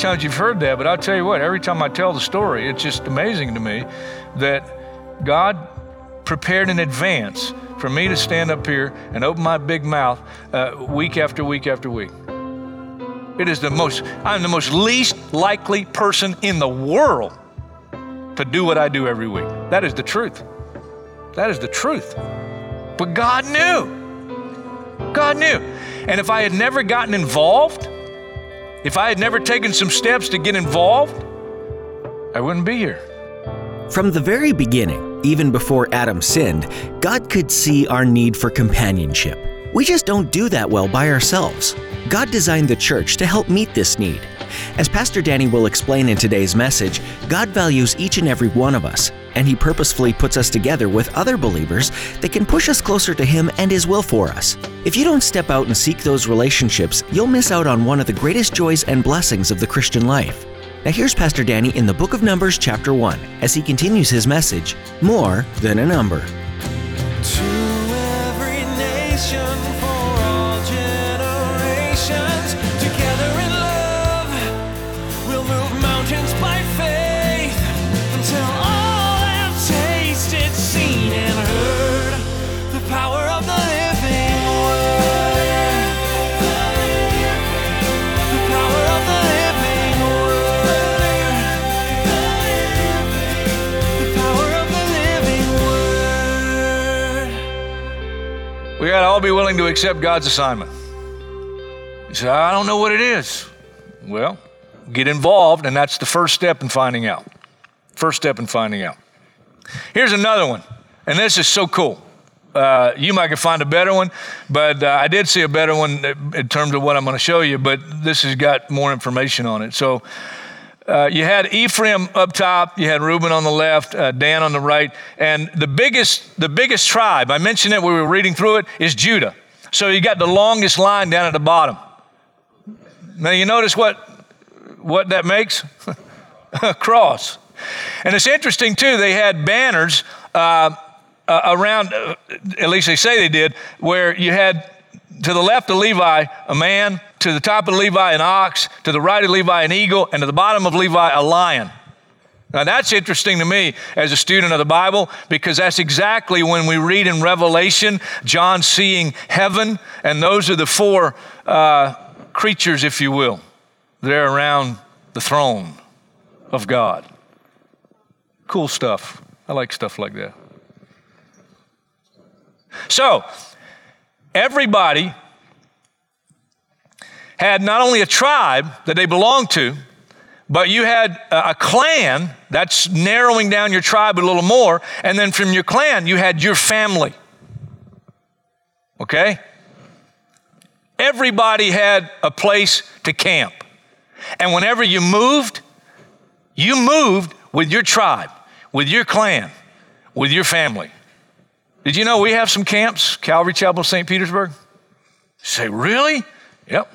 Times you've heard that, but I'll tell you what, every time I tell the story, it's just amazing to me that God prepared in advance for me to stand up here and open my big mouth uh, week after week after week. It is the most, I'm the most least likely person in the world to do what I do every week. That is the truth. That is the truth. But God knew. God knew. And if I had never gotten involved, if I had never taken some steps to get involved, I wouldn't be here. From the very beginning, even before Adam sinned, God could see our need for companionship. We just don't do that well by ourselves. God designed the church to help meet this need. As Pastor Danny will explain in today's message, God values each and every one of us, and He purposefully puts us together with other believers that can push us closer to Him and His will for us. If you don't step out and seek those relationships, you'll miss out on one of the greatest joys and blessings of the Christian life. Now, here's Pastor Danny in the book of Numbers, chapter 1, as he continues his message More Than a Number. Be willing to accept God's assignment. You say, I don't know what it is. Well, get involved, and that's the first step in finding out. First step in finding out. Here's another one, and this is so cool. Uh, you might find a better one, but uh, I did see a better one in terms of what I'm going to show you, but this has got more information on it. So uh, you had Ephraim up top, you had Reuben on the left, uh, Dan on the right, and the biggest, the biggest tribe, I mentioned it we were reading through it, is Judah. So you got the longest line down at the bottom. Now you notice what, what that makes? a cross. And it's interesting too, they had banners uh, uh, around, uh, at least they say they did, where you had to the left of Levi a man, to the top of Levi an ox, to the right of Levi an eagle, and to the bottom of Levi a lion. Now that's interesting to me as a student of the Bible because that's exactly when we read in Revelation John seeing heaven, and those are the four uh, creatures, if you will. They're around the throne of God. Cool stuff. I like stuff like that. So, everybody had not only a tribe that they belonged to, but you had a clan that's narrowing down your tribe a little more. And then from your clan, you had your family. Okay? Everybody had a place to camp. And whenever you moved, you moved with your tribe, with your clan, with your family. Did you know we have some camps, Calvary Chapel, St. Petersburg? You say, really? Yep.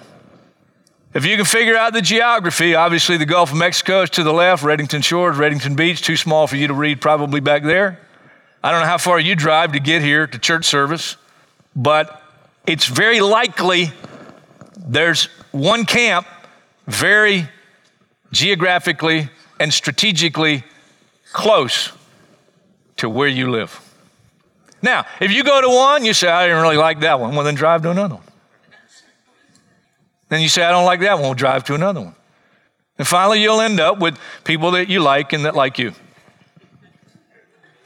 If you can figure out the geography, obviously the Gulf of Mexico is to the left, Redington Shores, Redington Beach, too small for you to read probably back there. I don't know how far you drive to get here to church service, but it's very likely there's one camp very geographically and strategically close to where you live. Now, if you go to one, you say, I didn't really like that one. Well, then drive to another one. Then you say, I don't like that one. We'll drive to another one. And finally, you'll end up with people that you like and that like you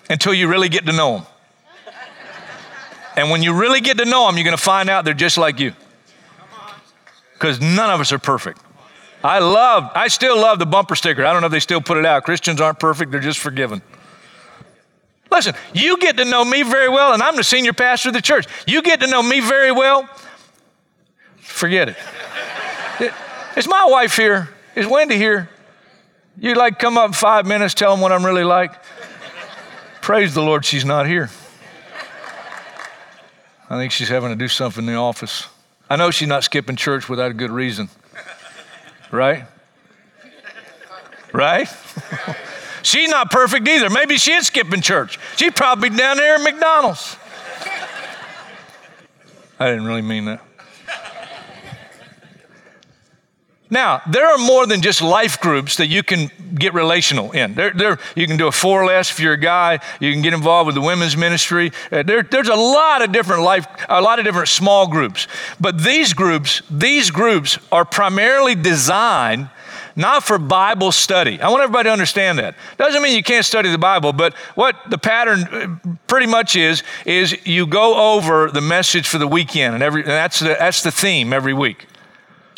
until you really get to know them. And when you really get to know them, you're going to find out they're just like you. Because none of us are perfect. I love, I still love the bumper sticker. I don't know if they still put it out. Christians aren't perfect, they're just forgiven. Listen, you get to know me very well, and I'm the senior pastor of the church. You get to know me very well, forget it. it. Is my wife here? Is Wendy here? You like come up five minutes, tell them what I'm really like? Praise the Lord, she's not here. I think she's having to do something in the office. I know she's not skipping church without a good reason. Right? Right? she's not perfect either. Maybe she is skipping church. She's probably down there at McDonald's. I didn't really mean that. Now, there are more than just life groups that you can get relational in. There, there, you can do a four less if you're a guy. You can get involved with the women's ministry. Uh, there, there's a lot of different life, a lot of different small groups. But these groups, these groups are primarily designed not for Bible study. I want everybody to understand that. Doesn't mean you can't study the Bible, but what the pattern uh, pretty much is is you go over the message for the weekend, and every and that's the, that's the theme every week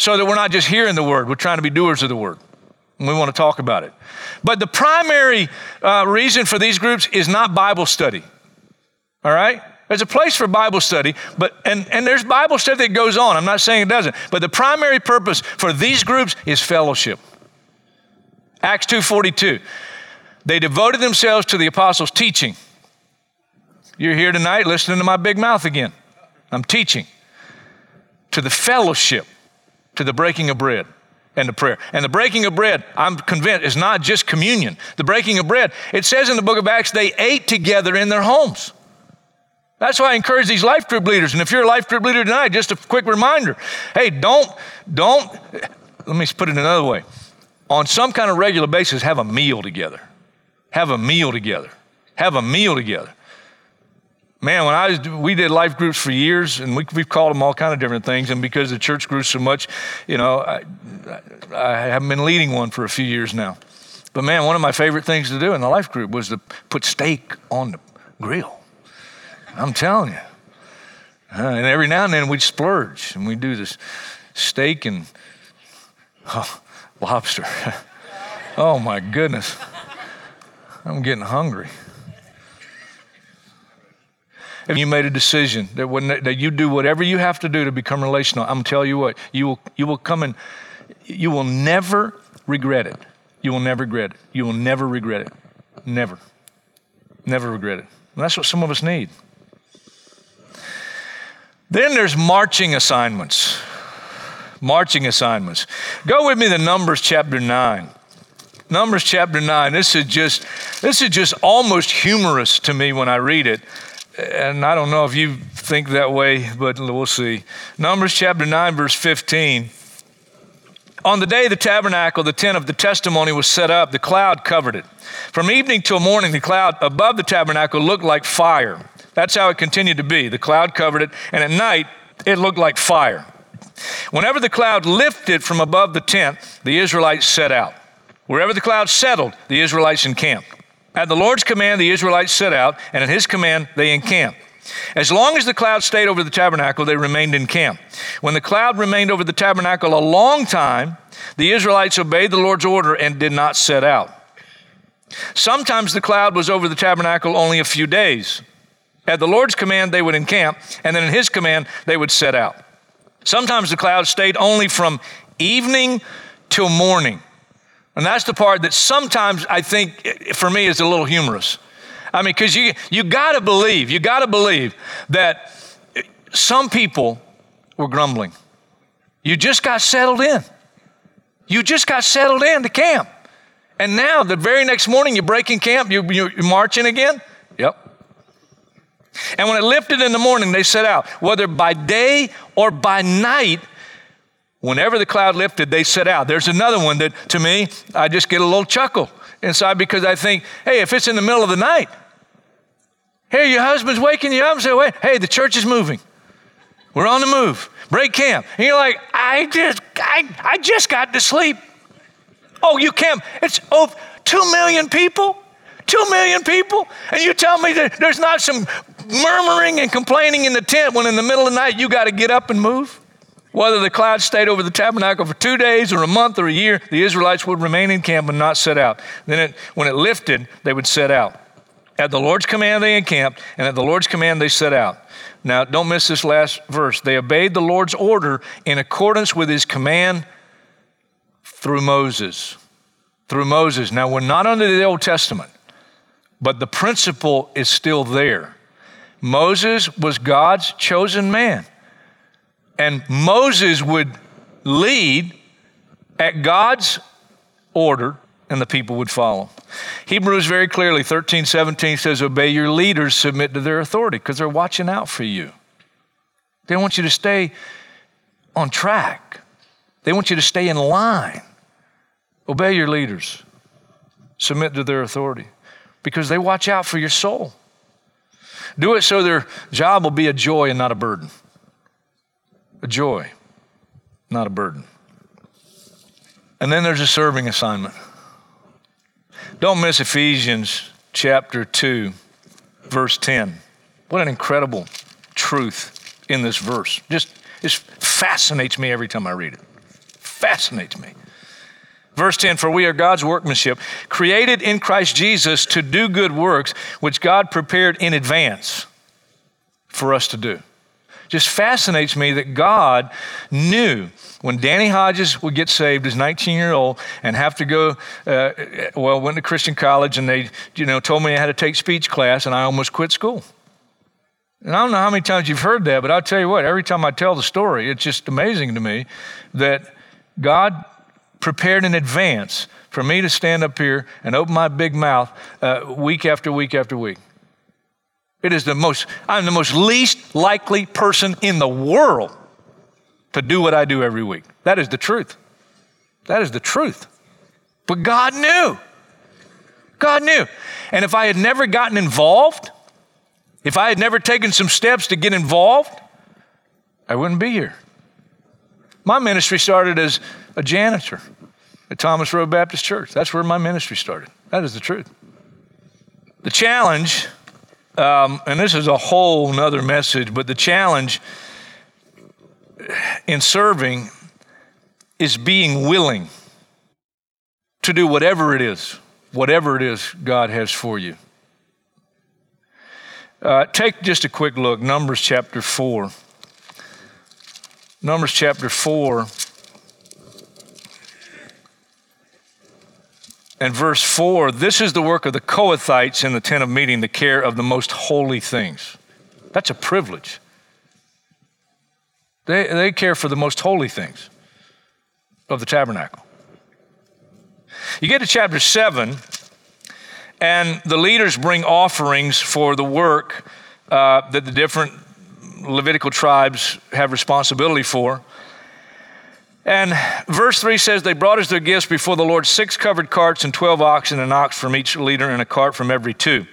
so that we're not just hearing the word, we're trying to be doers of the word. And we want to talk about it. But the primary uh, reason for these groups is not Bible study. All right? There's a place for Bible study, but and, and there's Bible study that goes on. I'm not saying it doesn't. But the primary purpose for these groups is fellowship. Acts 2:42. They devoted themselves to the apostles' teaching. You're here tonight listening to my big mouth again. I'm teaching. To the fellowship to the breaking of bread and the prayer. And the breaking of bread, I'm convinced, is not just communion. The breaking of bread, it says in the book of Acts, they ate together in their homes. That's why I encourage these life group leaders. And if you're a life group leader tonight, just a quick reminder hey, don't, don't, let me put it another way. On some kind of regular basis, have a meal together. Have a meal together. Have a meal together. Man, when I was, we did life groups for years, and we, we've called them all kind of different things. And because the church grew so much, you know, I, I haven't been leading one for a few years now. But man, one of my favorite things to do in the life group was to put steak on the grill. I'm telling you. Uh, and every now and then we'd splurge, and we'd do this steak and oh, lobster. oh my goodness. I'm getting hungry. If you made a decision that, when, that you do whatever you have to do to become relational, I'm telling you what, you will, you will come and you will never regret it. You will never regret it. You will never regret it. Never. Never regret it. And that's what some of us need. Then there's marching assignments. Marching assignments. Go with me to Numbers chapter 9. Numbers chapter 9. This is just this is just almost humorous to me when I read it and I don't know if you think that way, but we'll see. Numbers chapter 9, verse 15. On the day the tabernacle, the tent of the testimony was set up, the cloud covered it. From evening till morning, the cloud above the tabernacle looked like fire. That's how it continued to be. The cloud covered it, and at night, it looked like fire. Whenever the cloud lifted from above the tent, the Israelites set out. Wherever the cloud settled, the Israelites encamped. At the Lord's command, the Israelites set out, and at his command, they encamped. As long as the cloud stayed over the tabernacle, they remained in camp. When the cloud remained over the tabernacle a long time, the Israelites obeyed the Lord's order and did not set out. Sometimes the cloud was over the tabernacle only a few days. At the Lord's command, they would encamp, and then in his command, they would set out. Sometimes the cloud stayed only from evening till morning. And that's the part that sometimes I think for me is a little humorous. I mean, because you, you got to believe, you got to believe that some people were grumbling. You just got settled in. You just got settled in to camp. And now, the very next morning, you break in camp, you, you, you march in again? And when it lifted in the morning, they set out. Whether by day or by night, Whenever the cloud lifted, they set out. There's another one that, to me, I just get a little chuckle inside because I think, hey, if it's in the middle of the night, hey, your husband's waking you up and say, wait, hey, the church is moving. We're on the move. Break camp. And you're like, I just, I, I just got to sleep. Oh, you camp. It's oh, two million people. Two million people. And you tell me that there's not some murmuring and complaining in the tent when in the middle of the night you got to get up and move? Whether the cloud stayed over the tabernacle for two days or a month or a year, the Israelites would remain in camp and not set out. Then, it, when it lifted, they would set out. At the Lord's command, they encamped, and at the Lord's command, they set out. Now, don't miss this last verse. They obeyed the Lord's order in accordance with his command through Moses. through Moses. Now, we're not under the Old Testament, but the principle is still there. Moses was God's chosen man, and Moses would lead at God's order, and the people would follow. Hebrews very clearly, 13, 17 says, Obey your leaders, submit to their authority, because they're watching out for you. They want you to stay on track, they want you to stay in line. Obey your leaders, submit to their authority, because they watch out for your soul. Do it so their job will be a joy and not a burden. A joy, not a burden. And then there's a serving assignment. Don't miss Ephesians chapter 2, verse 10. What an incredible truth in this verse. Just it fascinates me every time I read it. Fascinates me. Verse 10 For we are God's workmanship, created in Christ Jesus to do good works, which God prepared in advance for us to do. Just fascinates me that God knew when Danny Hodges would get saved as 19 year old and have to go, uh, well, went to Christian college and they, you know, told me I had to take speech class and I almost quit school. And I don't know how many times you've heard that, but I'll tell you what, every time I tell the story, it's just amazing to me that God prepared in advance for me to stand up here and open my big mouth uh, week after week after week. It is the most, I'm the most least likely person in the world to do what I do every week. That is the truth. That is the truth. But God knew. God knew. And if I had never gotten involved, if I had never taken some steps to get involved, I wouldn't be here. My ministry started as a janitor at Thomas Road Baptist Church. That's where my ministry started. That is the truth. The challenge, um, and this is a whole nother message, but the challenge in serving is being willing to do whatever it is, whatever it is God has for you. Uh, take just a quick look, Numbers chapter 4. Numbers chapter 4 and verse 4 this is the work of the Kohathites in the tent of meeting, the care of the most holy things. That's a privilege. They, they care for the most holy things of the tabernacle. You get to chapter 7, and the leaders bring offerings for the work uh, that the different Levitical tribes have responsibility for. And verse 3 says, They brought as their gifts before the Lord six covered carts and 12 oxen, an ox from each leader, and a cart from every two.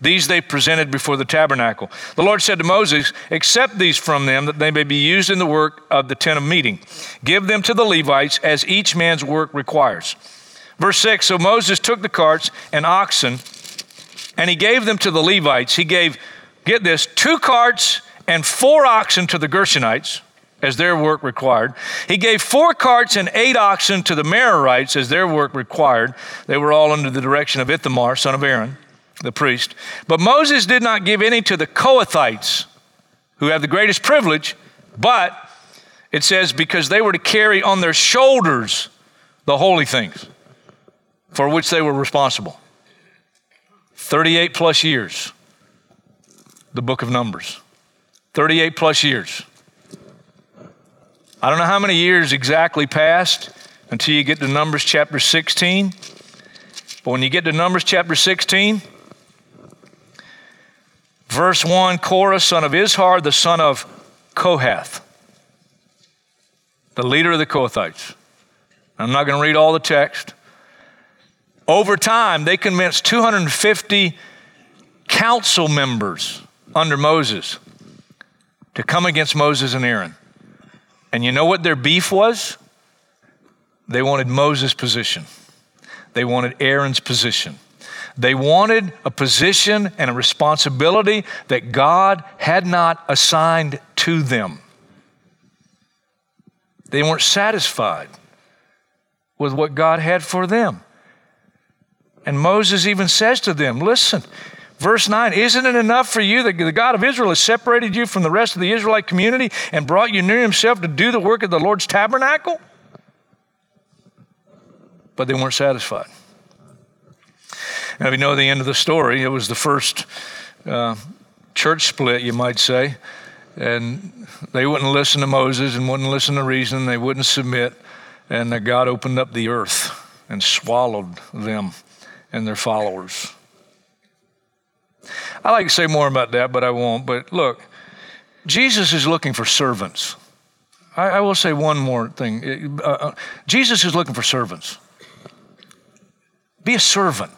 These they presented before the tabernacle. The Lord said to Moses, Accept these from them, that they may be used in the work of the tent of meeting. Give them to the Levites as each man's work requires. Verse 6 So Moses took the carts and oxen, and he gave them to the Levites. He gave, get this, two carts and four oxen to the Gershonites as their work required. He gave four carts and eight oxen to the Merarites as their work required. They were all under the direction of Ithamar, son of Aaron, the priest. But Moses did not give any to the Kohathites, who have the greatest privilege, but it says because they were to carry on their shoulders the holy things for which they were responsible. 38 plus years, the book of Numbers. 38 plus years. I don't know how many years exactly passed until you get to Numbers chapter 16. But when you get to Numbers chapter 16, verse 1 Korah, son of Izhar, the son of Kohath, the leader of the Kohathites. I'm not going to read all the text. Over time, they convinced 250 council members under Moses to come against Moses and Aaron. And you know what their beef was? They wanted Moses' position, they wanted Aaron's position. They wanted a position and a responsibility that God had not assigned to them. They weren't satisfied with what God had for them. And Moses even says to them, Listen, Verse 9, isn't it enough for you that the God of Israel has separated you from the rest of the Israelite community and brought you near himself to do the work of the Lord's tabernacle? but they weren't satisfied. Now, we know the end of the story, it was the first uh, church split, you might say. And they wouldn't listen to Moses and wouldn't listen to reason, they wouldn't submit. And God opened up the earth and swallowed them and their followers. I like to say more about that, but I won't. But look, Jesus is looking for servants. I, I will say one more thing. Uh, uh, Jesus is looking for servants. Be a servant.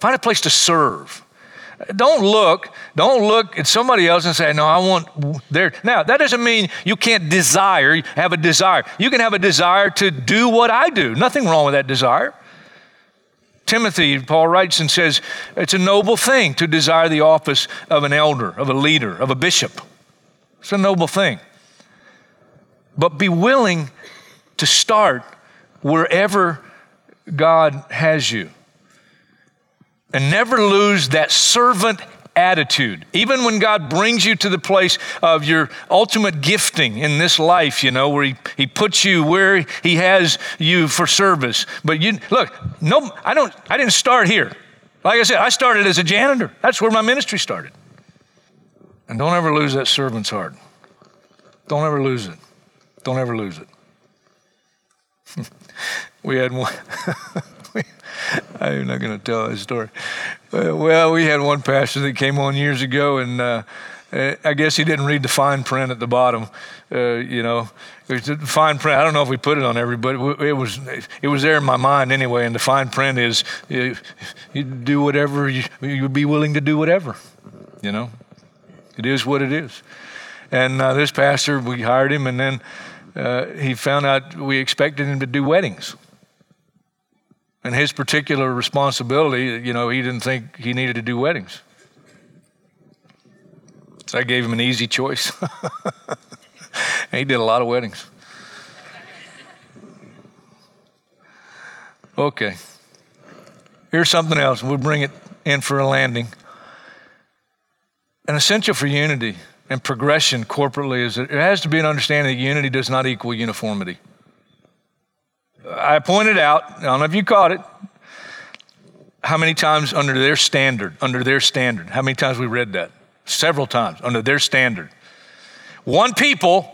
Find a place to serve. Don't look, don't look at somebody else and say, no, I want there. Now, that doesn't mean you can't desire, have a desire. You can have a desire to do what I do. Nothing wrong with that desire. Timothy, Paul writes and says, it's a noble thing to desire the office of an elder, of a leader, of a bishop. It's a noble thing. But be willing to start wherever God has you. And never lose that servant attitude. Even when God brings you to the place of your ultimate gifting in this life, you know, where He, he puts you where He has you for service. But you look, no, I don't I didn't start here. Like I said, I started as a janitor. That's where my ministry started. And don't ever lose that servant's heart. Don't ever lose it. Don't ever lose it. we had one I'm not going to tell that story. Uh, well, we had one pastor that came on years ago, and uh, uh, I guess he didn't read the fine print at the bottom. Uh, you know, the fine print. I don't know if we put it on everybody. It was it was there in my mind anyway. And the fine print is you, you do whatever you you be willing to do whatever. You know, it is what it is. And uh, this pastor, we hired him, and then uh, he found out we expected him to do weddings. And his particular responsibility, you know, he didn't think he needed to do weddings. So I gave him an easy choice. he did a lot of weddings. Okay. Here's something else. We'll bring it in for a landing. An essential for unity and progression corporately is that it has to be an understanding that unity does not equal uniformity. I pointed out, I don't know if you caught it, how many times under their standard, under their standard, how many times we read that? Several times, under their standard. One people,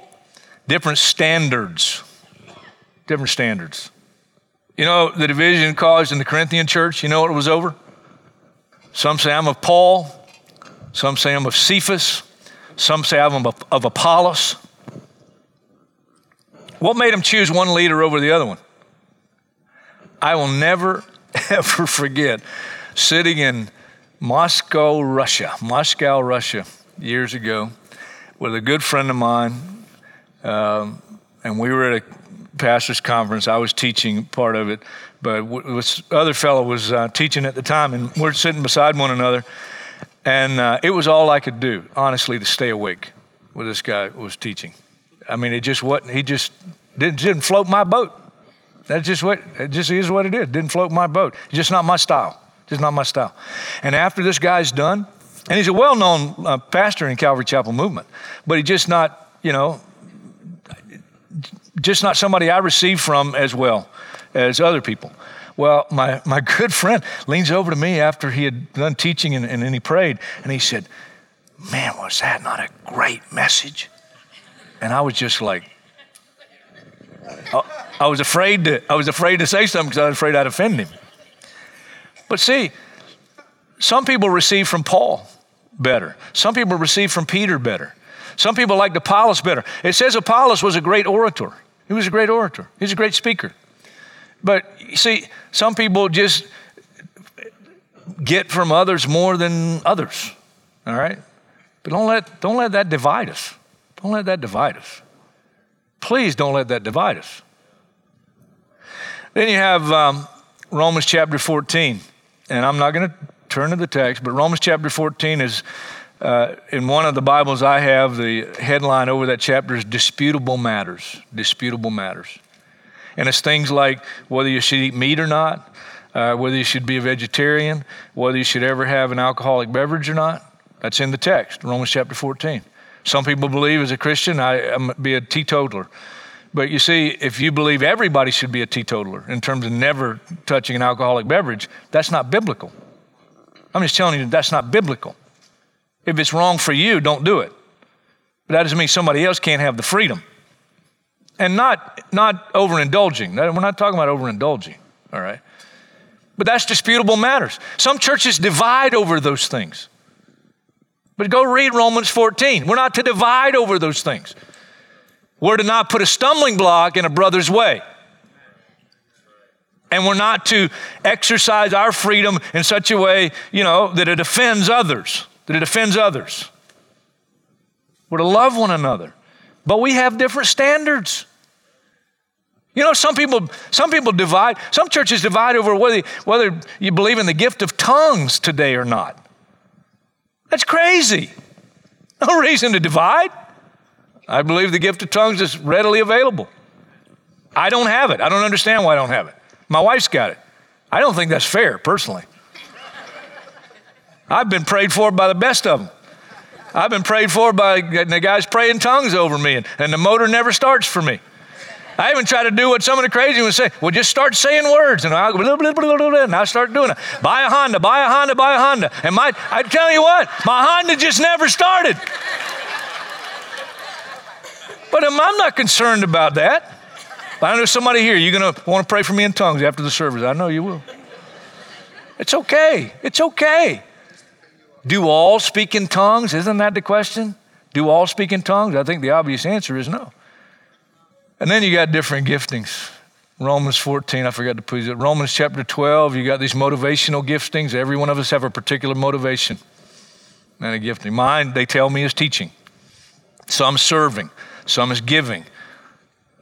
different standards. Different standards. You know, the division caused in the Corinthian church, you know what it was over? Some say I'm of Paul, some say I'm of Cephas, some say I'm of, of Apollos. What made them choose one leader over the other one? I will never, ever forget sitting in Moscow, Russia, Moscow, Russia, years ago, with a good friend of mine. Um, and we were at a pastor's conference. I was teaching part of it, but this other fellow was uh, teaching at the time, and we're sitting beside one another. And uh, it was all I could do, honestly, to stay awake when this guy was teaching. I mean, it just wasn't, he just didn't, didn't float my boat. That's just what it just is what it is. Didn't float my boat. Just not my style. Just not my style. And after this guy's done, and he's a well-known uh, pastor in Calvary Chapel movement, but he's just not, you know, just not somebody I receive from as well as other people. Well, my, my good friend leans over to me after he had done teaching and, and then he prayed, and he said, Man, was that not a great message? And I was just like, oh, I was afraid to, I was afraid to say something because I was afraid I'd offend him. But see, some people receive from Paul better. Some people receive from Peter better. Some people like Apollos better. It says Apollos was a great orator. He was a great orator. He's a great speaker. But you see, some people just get from others more than others. All right? But don't let, don't let that divide us. Don't let that divide us. Please don't let that divide us. Then you have um, Romans chapter 14. And I'm not going to turn to the text, but Romans chapter 14 is, uh, in one of the Bibles I have, the headline over that chapter is Disputable Matters. Disputable Matters. And it's things like whether you should eat meat or not, uh, whether you should be a vegetarian, whether you should ever have an alcoholic beverage or not. That's in the text, Romans chapter 14. Some people believe as a Christian, I, am be a teetotaler. But you see, if you believe everybody should be a teetotaler in terms of never touching an alcoholic beverage, that's not biblical. I'm just telling you that's not biblical. If it's wrong for you, don't do it. But that doesn't mean somebody else can't have the freedom. And not, not overindulging. We're not talking about overindulging, all right? But that's disputable matters. Some churches divide over those things. But go read Romans 14. We're not to divide over those things. We're to not put a stumbling block in a brother's way. And we're not to exercise our freedom in such a way, you know, that it offends others, that it offends others. We're to love one another. But we have different standards. You know, some people, some people divide, some churches divide over whether, whether you believe in the gift of tongues today or not. That's crazy. No reason to divide. I believe the gift of tongues is readily available. I don't have it. I don't understand why I don't have it. My wife's got it. I don't think that's fair, personally. I've been prayed for by the best of them. I've been prayed for by the guys praying tongues over me, and, and the motor never starts for me. I even try to do what some of the crazy ones say. Well, just start saying words, and I'll blah, blah, blah, blah, and I start doing it. Buy a Honda, buy a Honda, buy a Honda. And my, I tell you what, my Honda just never started. But I'm not concerned about that. But I know somebody here, you're going to want to pray for me in tongues after the service. I know you will. It's okay. It's okay. Do all speak in tongues? Isn't that the question? Do all speak in tongues? I think the obvious answer is no. And then you got different giftings. Romans 14, I forgot to put it. Romans chapter 12, you got these motivational giftings. Every one of us have a particular motivation and a gifting. Mine, they tell me, is teaching. Some serving, some is giving.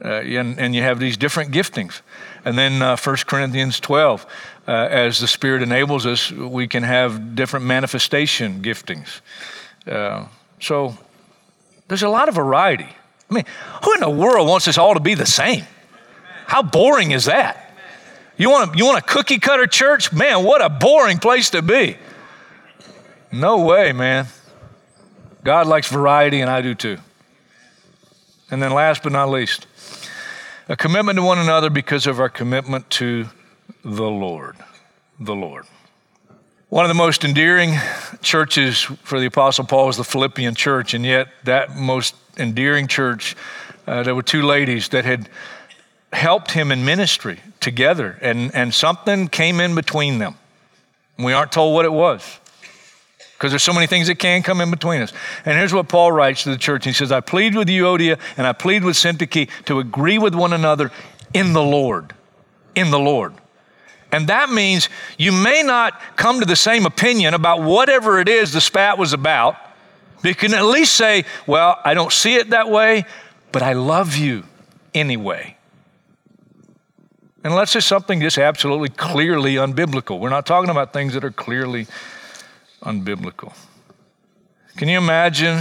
Uh, and, and, you have these different giftings. And then uh, 1 Corinthians 12, uh, as the Spirit enables us, we can have different manifestation giftings. Uh, so there's a lot of variety. I mean, who in the world wants us all to be the same? How boring is that? You want, a, you want a cookie cutter church? Man, what a boring place to be. No way, man. God likes variety, and I do too. And then, last but not least, a commitment to one another because of our commitment to the Lord. The Lord. One of the most endearing churches for the Apostle Paul was the Philippian church, and yet that most endearing church, uh, there were two ladies that had helped him in ministry together, and, and something came in between them. We aren't told what it was because there's so many things that can come in between us. And here's what Paul writes to the church. He says, I plead with Euodia, and I plead with Syntyche to agree with one another in the Lord. In the Lord. And that means you may not come to the same opinion about whatever it is the spat was about, but you can at least say, Well, I don't see it that way, but I love you anyway. Unless it's something just absolutely clearly unbiblical. We're not talking about things that are clearly unbiblical. Can you imagine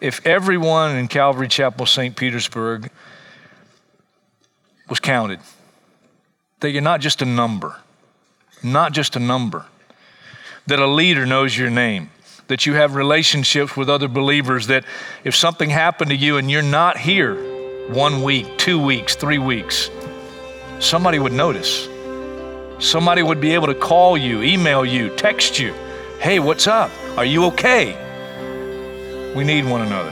if everyone in Calvary Chapel, St. Petersburg, was counted? That you're not just a number, not just a number, that a leader knows your name, that you have relationships with other believers, that if something happened to you and you're not here one week, two weeks, three weeks, somebody would notice. Somebody would be able to call you, email you, text you Hey, what's up? Are you okay? We need one another.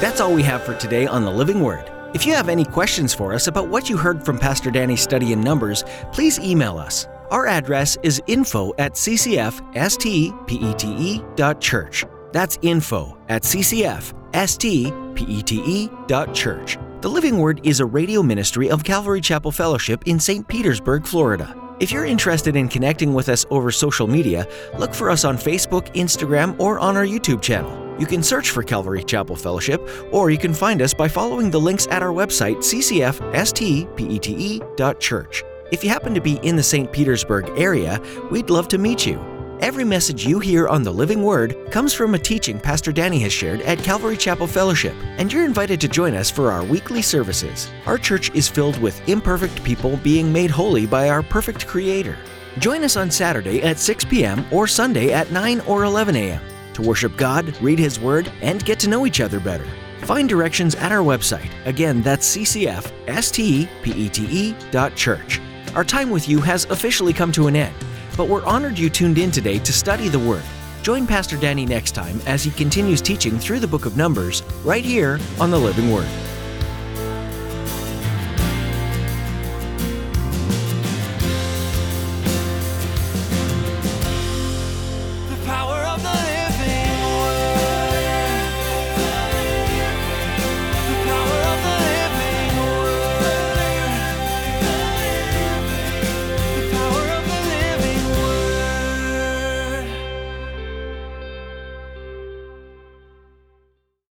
That's all we have for today on the Living Word. If you have any questions for us about what you heard from Pastor Danny's study in Numbers, please email us. Our address is info at ccfstpete.church. That's info at ccfstpete.church. The Living Word is a radio ministry of Calvary Chapel Fellowship in St. Petersburg, Florida. If you're interested in connecting with us over social media, look for us on Facebook, Instagram, or on our YouTube channel. You can search for Calvary Chapel Fellowship, or you can find us by following the links at our website, ccfstpete.church. If you happen to be in the St. Petersburg area, we'd love to meet you. Every message you hear on the Living Word comes from a teaching Pastor Danny has shared at Calvary Chapel Fellowship, and you're invited to join us for our weekly services. Our church is filled with imperfect people being made holy by our perfect Creator. Join us on Saturday at 6 p.m. or Sunday at 9 or 11 a.m. to worship God, read His Word, and get to know each other better. Find directions at our website. Again, that's ccfstpete.church. Our time with you has officially come to an end, but we're honored you tuned in today to study the Word. Join Pastor Danny next time as he continues teaching through the book of Numbers right here on the Living Word.